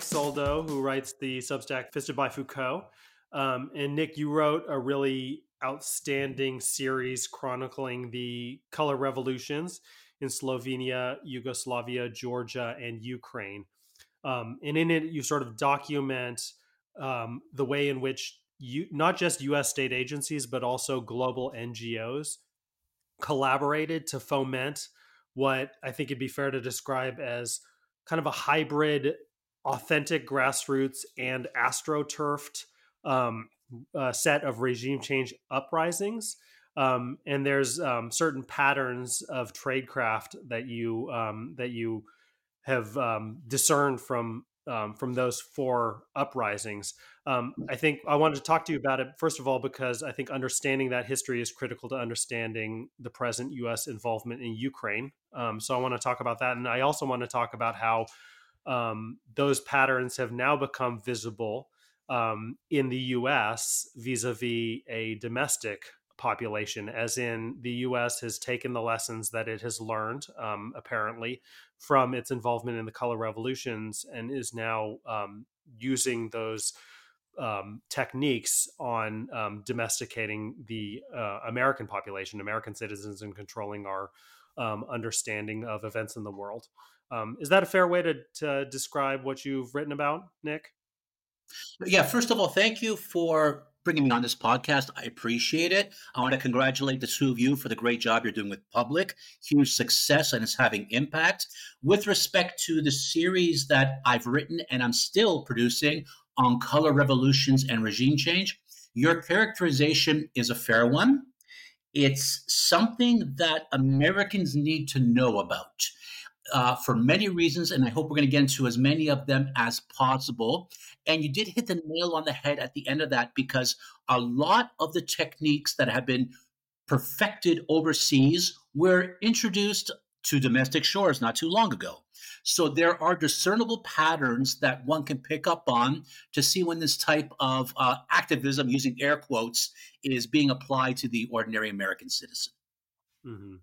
Nick Soldo, who writes the Substack Fisted by Foucault. Um, and Nick, you wrote a really outstanding series chronicling the color revolutions in Slovenia, Yugoslavia, Georgia, and Ukraine. Um, and in it, you sort of document um, the way in which you, not just US state agencies, but also global NGOs collaborated to foment what I think it'd be fair to describe as kind of a hybrid, authentic grassroots and astroturfed um, uh, set of regime change uprisings. Um, and there's um, certain patterns of tradecraft that you um, that you have um, discerned from um, from those four uprisings. I think I wanted to talk to you about it first of all because I think understanding that history is critical to understanding the present U.S. involvement in Ukraine. So I want to talk about that, and I also want to talk about how um, those patterns have now become visible um, in the U.S. vis-a-vis a domestic population, as in the U.S. has taken the lessons that it has learned, um, apparently, from its involvement in the color revolutions, and is now um, using those um, techniques on um, domesticating the uh, American population, American citizens, and controlling our um, understanding of events in the world. Um, is that a fair way to, to describe what you've written about, Nick? Yeah, first of all, thank you for bringing me on this podcast. I appreciate it. I want to congratulate the two of you for the great job you're doing with Public. Huge success and it's having impact. With respect to the series that I've written and I'm still producing on color revolutions and regime change, your characterization is a fair one. It's something that Americans need to know about. Uh, for many reasons, and I hope we're going to get into as many of them as possible. And you did hit the nail on the head at the end of that because a lot of the techniques that have been perfected overseas were introduced to domestic shores not too long ago. So there are discernible patterns that one can pick up on to see when this type of uh, activism, using air quotes, is being applied to the ordinary American citizen. Mm-hmm.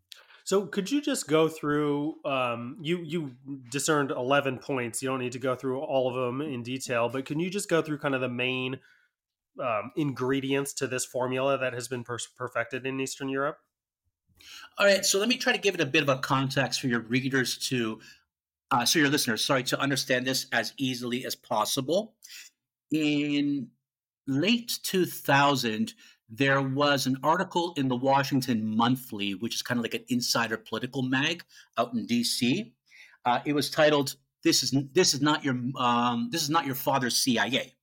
So could you just go through? Um, you you discerned eleven points. You don't need to go through all of them in detail, but can you just go through kind of the main um, ingredients to this formula that has been per- perfected in Eastern Europe? All right, so let me try to give it a bit of a context for your readers to, uh, so your listeners, sorry, to understand this as easily as possible. In late 2000, there was an article in the Washington Monthly, which is kind of like an insider political mag out in D.C. Uh, it was titled "This is this is not your um, this is not your father's CIA,"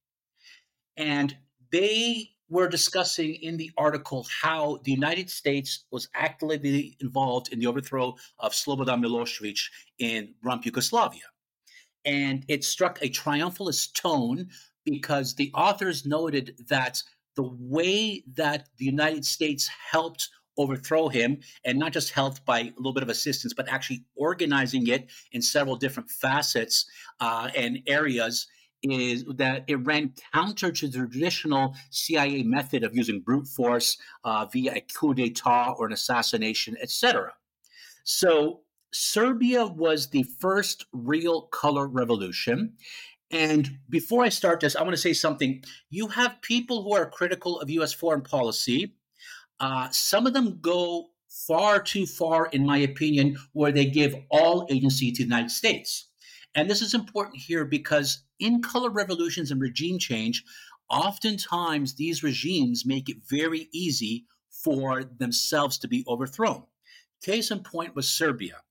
and they were discussing in the article how the United States was actively involved in the overthrow of Slobodan Milosevic in rump Yugoslavia. And it struck a triumphalist tone because the authors noted that the way that the United States helped overthrow him, and not just helped by a little bit of assistance, but actually organizing it in several different facets uh, and areas, is that it ran counter to the traditional CIA method of using brute force uh, via a coup d'état or an assassination, etc. So Serbia was the first real color revolution. And before I start this, I want to say something. You have people who are critical of U.S. foreign policy. Uh, some of them go far too far, in my opinion, where they give all agency to the United States. And this is important here because in color revolutions and regime change, oftentimes these regimes make it very easy for themselves to be overthrown. Case in point was Serbia.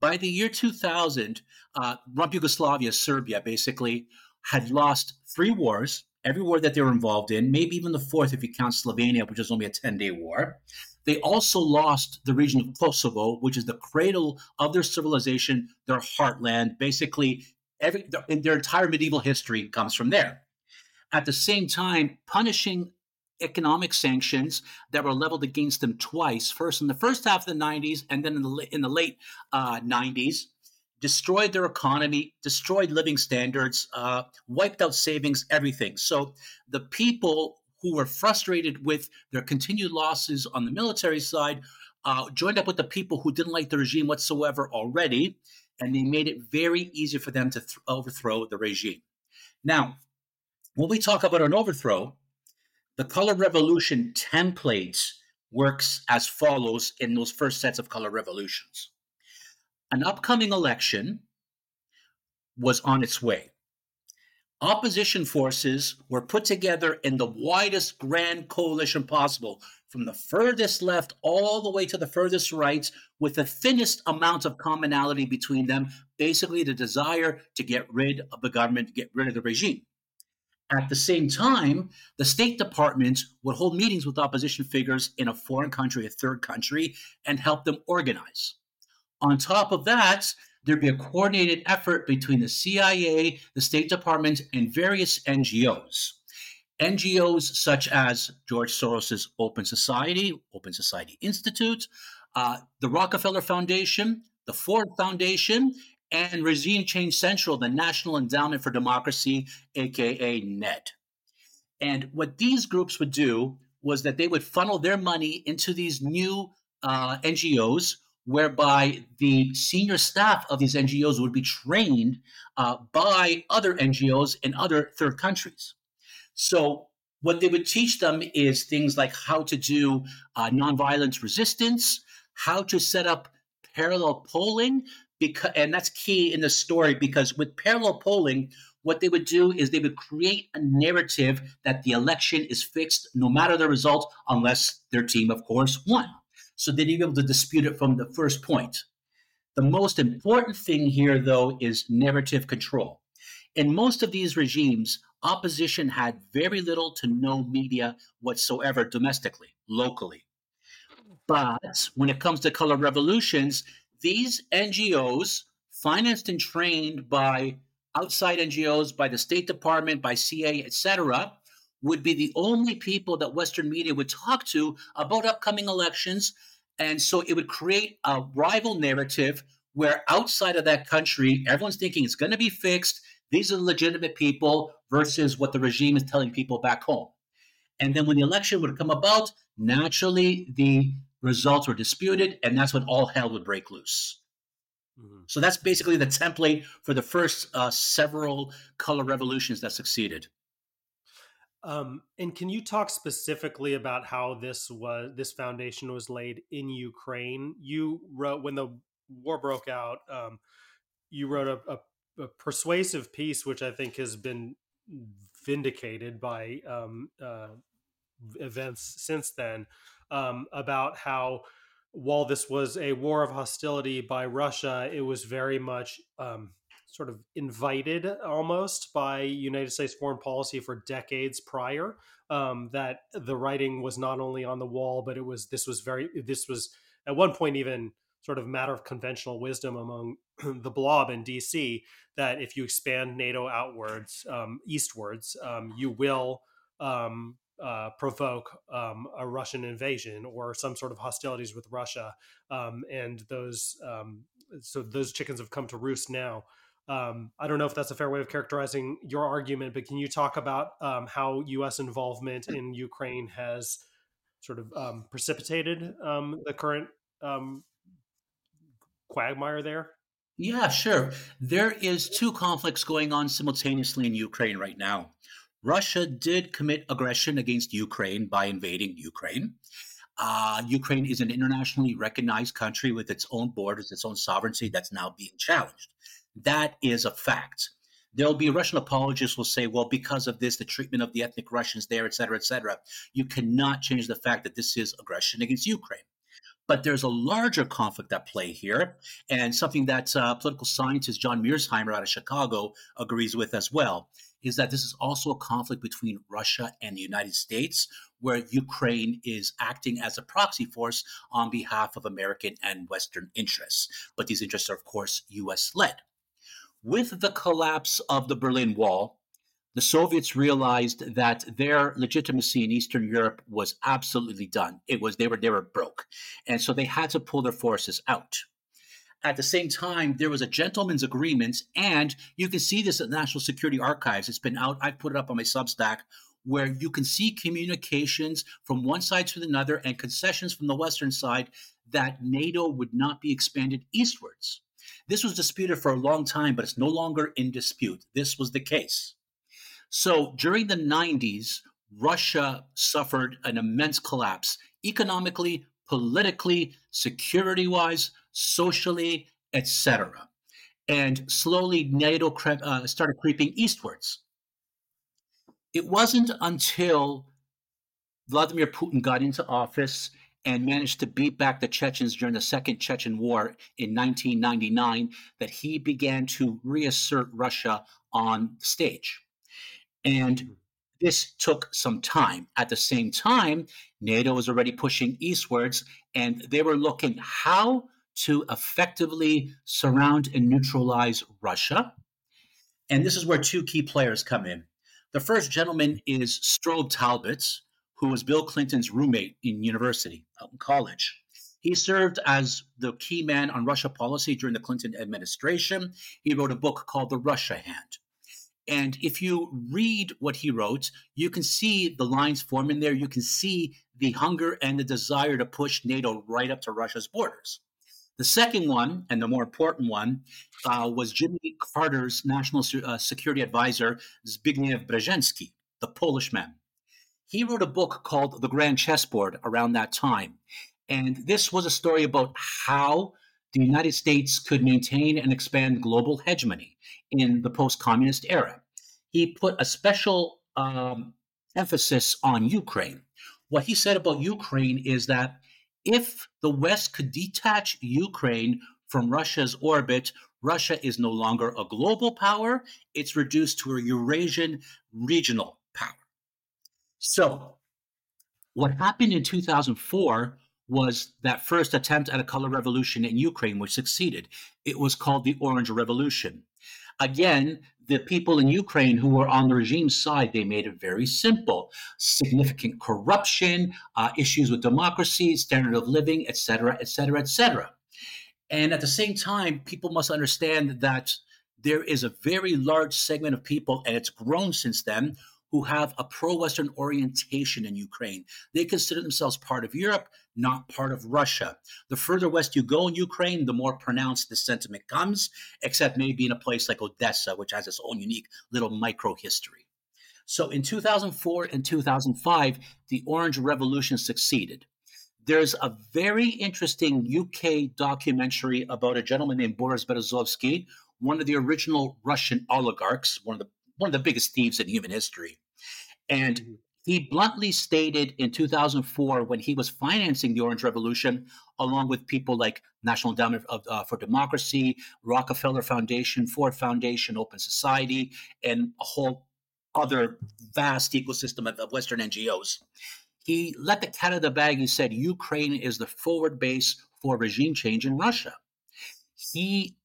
By the year 2000, uh, Rump Yugoslavia, Serbia, basically had lost three wars, every war that they were involved in, maybe even the fourth if you count Slovenia, which was only a 10 day war. They also lost the region of Kosovo, which is the cradle of their civilization, their heartland. Basically, every, their entire medieval history comes from there. At the same time, punishing economic sanctions that were leveled against them twice first in the first half of the 90s and then in the, in the late uh, 90s destroyed their economy destroyed living standards uh, wiped out savings everything. So the people who were frustrated with their continued losses on the military side uh, joined up with the people who didn't like the regime whatsoever already and they made it very easy for them to th- overthrow the regime. Now, when we talk about an overthrow, the color revolution templates works as follows in those first sets of color revolutions. An upcoming election was on its way. Opposition forces were put together in the widest grand coalition possible, from the furthest left all the way to the furthest right, with the thinnest amount of commonality between them, basically the desire to get rid of the government, get rid of the regime. At the same time, the State Department would hold meetings with opposition figures in a foreign country, a third country, and help them organize. On top of that, there'd be a coordinated effort between the CIA, the State Department, and various NGOs. NGOs such as George Soros's Open Society, Open Society Institute, uh, the Rockefeller Foundation, the Ford Foundation, and Regime Change Central, the National Endowment for Democracy, aka NED. And what these groups would do was that they would funnel their money into these new uh, NGOs, whereby the senior staff of these NGOs would be trained uh, by other NGOs in other third countries. So, what they would teach them is things like how to do uh, nonviolence resistance, how to set up parallel polling because and that's key in the story because with parallel polling what they would do is they would create a narrative that the election is fixed no matter the result unless their team of course won. So they'd be able to dispute it from the first point. The most important thing here though is narrative control. In most of these regimes opposition had very little to no media whatsoever domestically locally. But when it comes to color revolutions these NGOs, financed and trained by outside NGOs, by the State Department, by CA, etc., would be the only people that Western media would talk to about upcoming elections. And so it would create a rival narrative where outside of that country, everyone's thinking it's going to be fixed. These are the legitimate people versus what the regime is telling people back home. And then when the election would come about, naturally the results were disputed, and that's when all hell would break loose. Mm-hmm. So that's basically the template for the first uh, several color revolutions that succeeded. Um, and can you talk specifically about how this was this foundation was laid in Ukraine? You wrote when the war broke out. Um, you wrote a, a, a, persuasive piece, which I think has been vindicated by um, uh, events since then, um, about how while this was a war of hostility by Russia, it was very much um, sort of invited almost by United States foreign policy for decades prior. Um, that the writing was not only on the wall, but it was this was very this was at one point even sort of matter of conventional wisdom among the blob in DC that if you expand NATO outwards, um, eastwards, um, you will um, uh, provoke um, a Russian invasion or some sort of hostilities with Russia, um, and those um, so those chickens have come to roost now. Um, I don't know if that's a fair way of characterizing your argument, but can you talk about um, how U.S. involvement in Ukraine has sort of um, precipitated the current quagmire there? Yeah, sure. There is two conflicts going on simultaneously in Ukraine right now. Russia did commit aggression against Ukraine by invading Ukraine. Uh, Ukraine is an internationally recognized country with its own borders, its own sovereignty that's now being challenged. That is a fact. There'll be Russian apologists will say, well, because of this, the treatment of the ethnic Russians there, et cetera, et cetera. You cannot change the fact that this is aggression against Ukraine. But there's a larger conflict at play here, and something that uh, political scientist John Mearsheimer out of Chicago agrees with as well is that this is also a conflict between Russia and the United States, where Ukraine is acting as a proxy force on behalf of American and Western interests. But these interests are, of course, US led. With the collapse of the Berlin Wall, the Soviets realized that their legitimacy in Eastern Europe was absolutely done. It was they were they were broke. And so they had to pull their forces out. At the same time, there was a gentleman's agreement, and you can see this at National Security Archives. It's been out, I've put it up on my Substack, where you can see communications from one side to another and concessions from the Western side that NATO would not be expanded eastwards. This was disputed for a long time, but it's no longer in dispute. This was the case. So during the 90s, Russia suffered an immense collapse economically, politically, security wise, socially, etc. And slowly, NATO cre- uh, started creeping eastwards. It wasn't until Vladimir Putin got into office and managed to beat back the Chechens during the Second Chechen War in 1999 that he began to reassert Russia on stage. And this took some time. At the same time, NATO was already pushing eastwards, and they were looking how to effectively surround and neutralize Russia. And this is where two key players come in. The first gentleman is Strobe Talbott, who was Bill Clinton's roommate in university, in college. He served as the key man on Russia policy during the Clinton administration. He wrote a book called The Russia Hand. And if you read what he wrote, you can see the lines forming there. You can see the hunger and the desire to push NATO right up to Russia's borders. The second one, and the more important one, uh, was Jimmy Carter's national uh, security advisor, Zbigniew Brzezinski, the Polish man. He wrote a book called The Grand Chessboard around that time. And this was a story about how the United States could maintain and expand global hegemony in the post communist era. He put a special um, emphasis on Ukraine. What he said about Ukraine is that if the West could detach Ukraine from Russia's orbit, Russia is no longer a global power, it's reduced to a Eurasian regional power. So, what happened in 2004 was that first attempt at a color revolution in Ukraine, which succeeded. It was called the Orange Revolution. Again, the people in Ukraine who were on the regime side, they made it very simple. Significant corruption, uh, issues with democracy, standard of living, etc., etc., etc. And at the same time, people must understand that there is a very large segment of people, and it's grown since then, who have a pro Western orientation in Ukraine. They consider themselves part of Europe, not part of Russia. The further west you go in Ukraine, the more pronounced this sentiment comes, except maybe in a place like Odessa, which has its own unique little micro history. So in 2004 and 2005, the Orange Revolution succeeded. There's a very interesting UK documentary about a gentleman named Boris Berezovsky, one of the original Russian oligarchs, one of the one of the biggest thieves in human history. And mm-hmm. He bluntly stated in 2004 when he was financing the Orange Revolution, along with people like National Endowment uh, for Democracy, Rockefeller Foundation, Ford Foundation, Open Society, and a whole other vast ecosystem of, of Western NGOs. He let the cat out of the bag. He said Ukraine is the forward base for regime change in Russia. He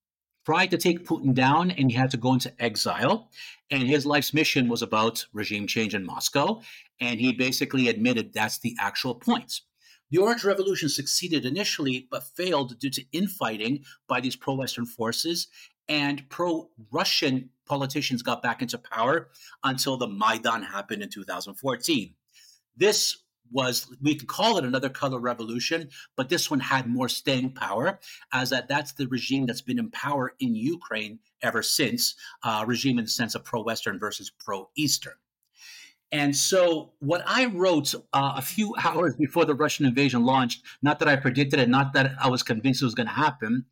tried to take Putin down and he had to go into exile. And his life's mission was about regime change in Moscow. And he basically admitted that's the actual point. The Orange Revolution succeeded initially, but failed due to infighting by these pro Western forces. And pro Russian politicians got back into power until the Maidan happened in 2014. This was we could call it another color revolution, but this one had more staying power, as that that's the regime that's been in power in Ukraine ever since, uh, regime in the sense of pro-Western versus pro-Eastern. And so, what I wrote uh, a few hours before the Russian invasion launched, not that I predicted it, not that I was convinced it was going to happen,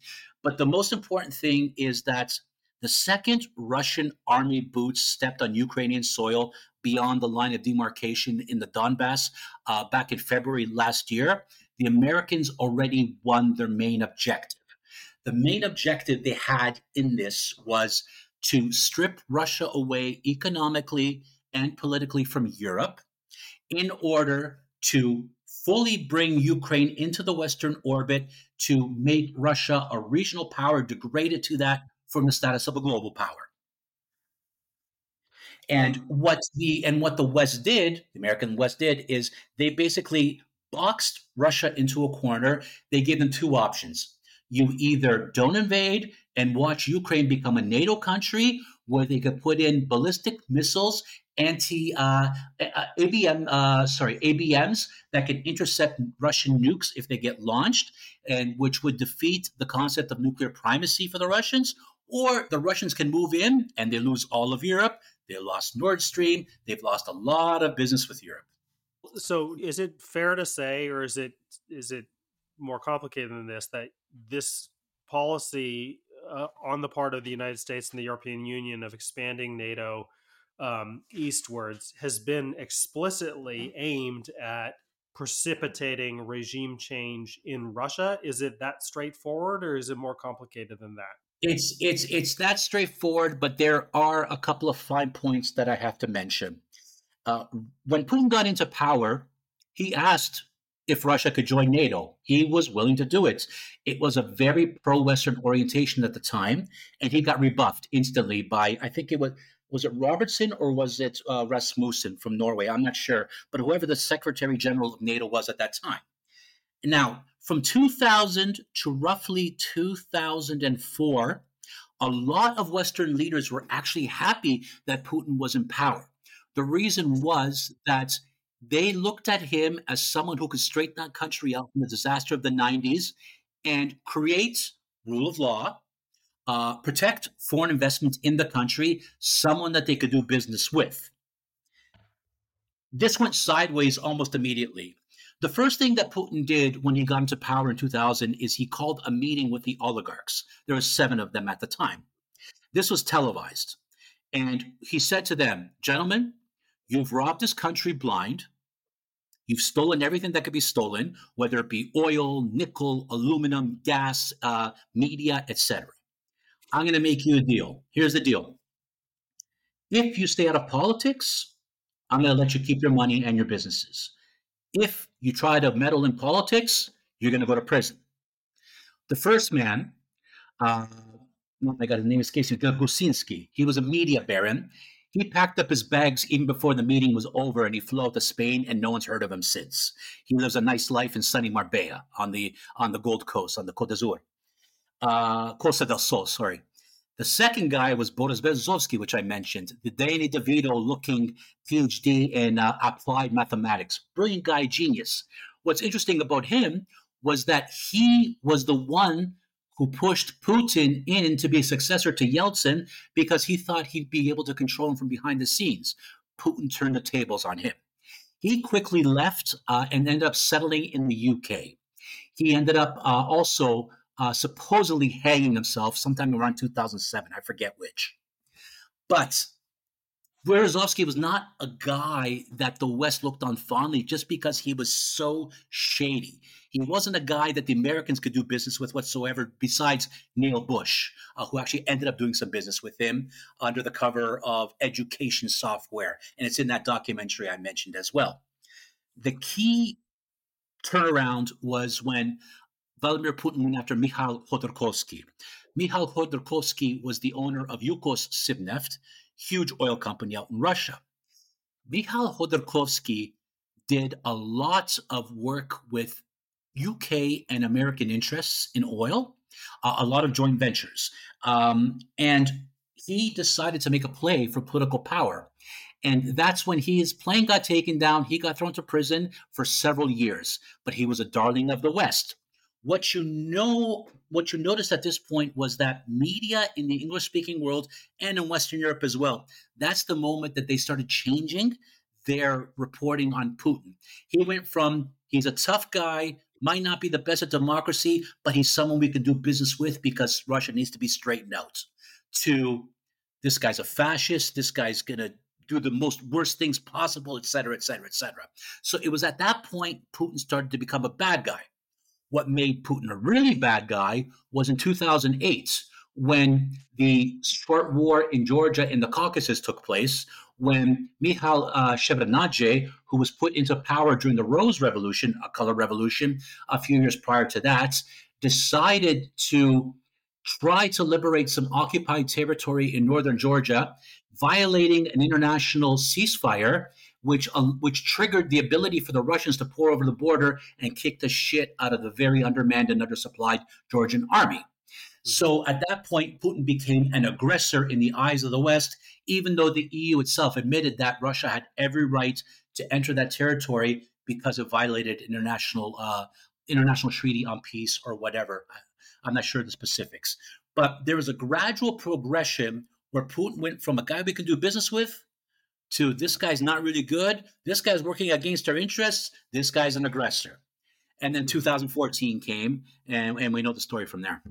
but the most important thing is that the second Russian army boots stepped on Ukrainian soil beyond the line of demarcation in the Donbass uh, back in February last year, the Americans already won their main objective. The main objective they had in this was to strip Russia away economically and politically from Europe in order to fully bring Ukraine into the Western orbit to make Russia a regional power, degrade it to that from the status of a global power. And what the and what the West did, the American West did, is they basically boxed Russia into a corner. They gave them two options. You either don't invade and watch Ukraine become a NATO country where they could put in ballistic missiles, anti uh, ABM, uh, sorry, ABMs that can intercept Russian nukes if they get launched, and which would defeat the concept of nuclear primacy for the Russians, or the Russians can move in and they lose all of Europe. They lost Nord Stream. They've lost a lot of business with Europe. So, is it fair to say, or is it is it more complicated than this, that this policy uh, on the part of the United States and the European Union of expanding NATO um, eastwards has been explicitly aimed at precipitating regime change in Russia? Is it that straightforward, or is it more complicated than that? It's it's it's that straightforward, but there are a couple of fine points that I have to mention. Uh, when Putin got into power, he asked if Russia could join NATO. He was willing to do it. It was a very pro-Western orientation at the time, and he got rebuffed instantly by I think it was was it Robertson or was it uh, Rasmussen from Norway? I'm not sure, but whoever the Secretary General of NATO was at that time. Now, from 2000 to roughly 2004, a lot of Western leaders were actually happy that Putin was in power. The reason was that they looked at him as someone who could straighten that country out from the disaster of the 90s and create rule of law, uh, protect foreign investment in the country, someone that they could do business with. This went sideways almost immediately. The first thing that Putin did when he got into power in 2000 is he called a meeting with the oligarchs. There were seven of them at the time. This was televised. And he said to them, Gentlemen, you've robbed this country blind. You've stolen everything that could be stolen, whether it be oil, nickel, aluminum, gas, uh, media, etc. I'm going to make you a deal. Here's the deal. If you stay out of politics, I'm going to let you keep your money and your businesses. If you try to meddle in politics, you're going to go to prison. The first man, uh, oh my God, his name escapes me, Gusinski. He was a media baron. He packed up his bags even before the meeting was over and he flew out to Spain and no one's heard of him since. He lives a nice life in sunny Marbella on the on the Gold Coast, on the Côte d'Azur. Uh, Costa del Sol, sorry. The second guy was Boris Berezovsky, which I mentioned, the Danny DeVito looking PhD in uh, applied mathematics. Brilliant guy, genius. What's interesting about him was that he was the one who pushed Putin in to be a successor to Yeltsin because he thought he'd be able to control him from behind the scenes. Putin turned the tables on him. He quickly left uh, and ended up settling in the UK. He ended up uh, also uh, supposedly hanging himself sometime around 2007. I forget which. But Berezovsky was not a guy that the West looked on fondly just because he was so shady. He wasn't a guy that the Americans could do business with whatsoever, besides Neil Bush, uh, who actually ended up doing some business with him under the cover of education software. And it's in that documentary I mentioned as well. The key turnaround was when Vladimir Putin went after Mikhail Khodorkovsky. Mikhail Khodorkovsky was the owner of Yukos Sibneft, huge oil company out in Russia. Mikhail Khodorkovsky did a lot of work with UK and American interests in oil, uh, a lot of joint ventures. Um, and he decided to make a play for political power. And that's when his plane got taken down. He got thrown to prison for several years, but he was a darling of the West. What you know, what you noticed at this point was that media in the English speaking world and in Western Europe as well, that's the moment that they started changing their reporting on Putin. He went from he's a tough guy, might not be the best at democracy, but he's someone we can do business with because Russia needs to be straightened out, to this guy's a fascist, this guy's going to do the most worst things possible, et cetera, et cetera, et cetera. So it was at that point Putin started to become a bad guy. What made Putin a really bad guy was in 2008 when the short war in Georgia in the Caucasus took place, when Mikhail uh, Shevardnadze, who was put into power during the Rose Revolution, a color revolution, a few years prior to that, decided to try to liberate some occupied territory in northern Georgia, violating an international ceasefire which uh, which triggered the ability for the Russians to pour over the border and kick the shit out of the very undermanned and undersupplied Georgian army. Mm-hmm. So at that point, Putin became an aggressor in the eyes of the West, even though the EU itself admitted that Russia had every right to enter that territory because it violated international uh, international treaty on peace or whatever. I'm not sure the specifics. But there was a gradual progression where Putin went from a guy we can do business with to this guy's not really good. This guy's working against our interests. This guy's an aggressor. And then 2014 came, and, and we know the story from there.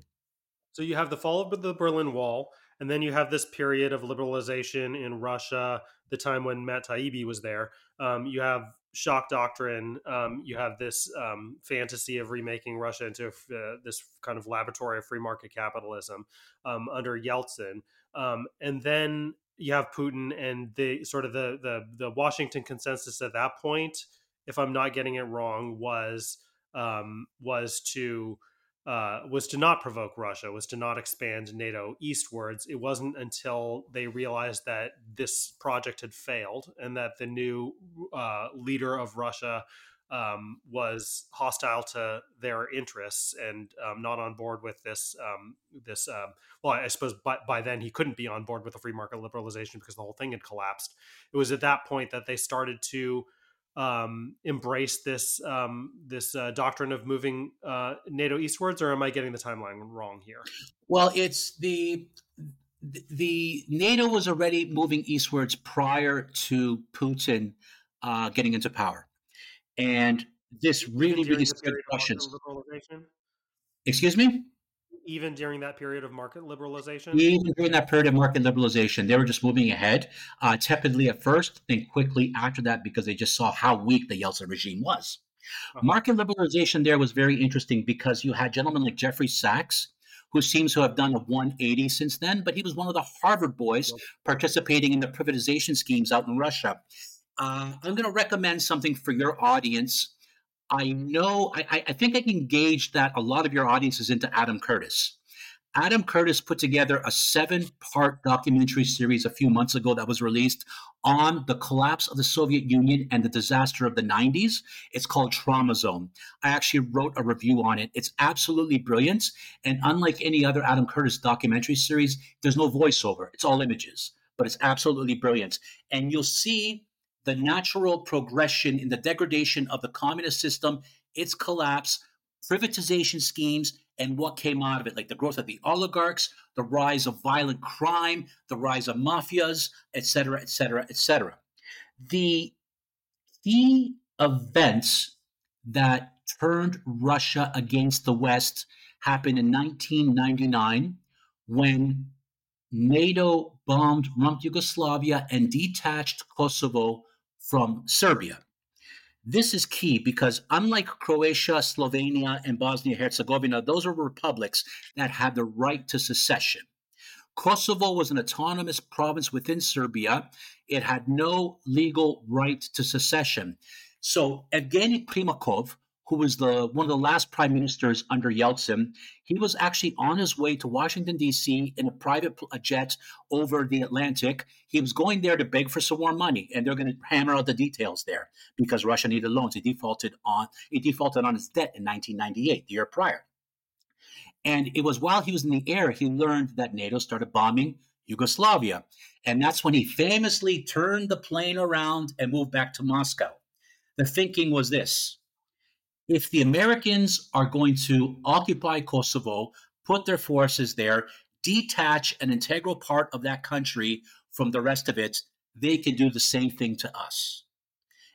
So you have the fall of the Berlin Wall, and then you have this period of liberalization in Russia, the time when Matt Taibbi was there. Um, you have shock doctrine. Um, you have this um, fantasy of remaking Russia into uh, this kind of laboratory of free market capitalism um, under Yeltsin, um, and then you have Putin and the sort of the the the Washington consensus at that point, if I'm not getting it wrong, was um, was to uh, was to not provoke Russia, was to not expand NATO eastwards. It wasn't until they realized that this project had failed and that the new uh, leader of Russia um, was hostile to their interests and um, not on board with this. Um, this um, well, I suppose by, by then he couldn't be on board with the free market liberalization because the whole thing had collapsed. It was at that point that they started to um, embrace this um, this uh, doctrine of moving uh, NATO eastwards, or am I getting the timeline wrong here? Well, it's the the NATO was already moving eastwards prior to Putin uh, getting into power, and this really really scared Russians. Excuse me even during that period of market liberalization? Even during that period of market liberalization, they were just moving ahead, uh, tepidly at first, then quickly after that because they just saw how weak the Yeltsin regime was. Uh-huh. Market liberalization there was very interesting because you had gentlemen like Jeffrey Sachs, who seems to have done a 180 since then, but he was one of the Harvard boys participating in the privatization schemes out in Russia. Uh, I'm going to recommend something for your audience I know, I, I think I can gauge that a lot of your audience is into Adam Curtis. Adam Curtis put together a seven part documentary series a few months ago that was released on the collapse of the Soviet Union and the disaster of the 90s. It's called Trauma Zone. I actually wrote a review on it. It's absolutely brilliant. And unlike any other Adam Curtis documentary series, there's no voiceover, it's all images, but it's absolutely brilliant. And you'll see the natural progression in the degradation of the communist system, its collapse, privatization schemes, and what came out of it, like the growth of the oligarchs, the rise of violent crime, the rise of mafias, et cetera, et cetera, et cetera. The key events that turned Russia against the West happened in 1999 when NATO bombed Rump Yugoslavia and detached Kosovo from Serbia. This is key because, unlike Croatia, Slovenia, and Bosnia Herzegovina, those are republics that had the right to secession. Kosovo was an autonomous province within Serbia. It had no legal right to secession. So, Evgeny Primakov, who was the one of the last prime ministers under Yeltsin, he was actually on his way to Washington D.C. in a private jet over the Atlantic. He was going there to beg for some more money, and they're going to hammer out the details there because Russia needed loans. He defaulted on he defaulted on his debt in 1998, the year prior. And it was while he was in the air he learned that NATO started bombing Yugoslavia, and that's when he famously turned the plane around and moved back to Moscow. The thinking was this if the Americans are going to occupy Kosovo, put their forces there, detach an integral part of that country from the rest of it, they can do the same thing to us.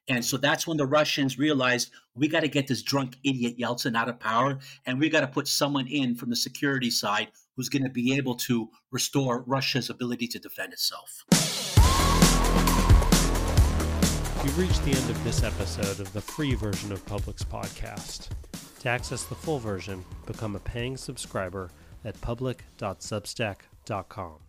And so that's when the Russians realized we got to get this drunk idiot Yeltsin out of power, and we got to put someone in from the security side who's going to be able to restore Russia's ability to defend itself. You've reached the end of this episode of the free version of Public's podcast. To access the full version, become a paying subscriber at public.substack.com.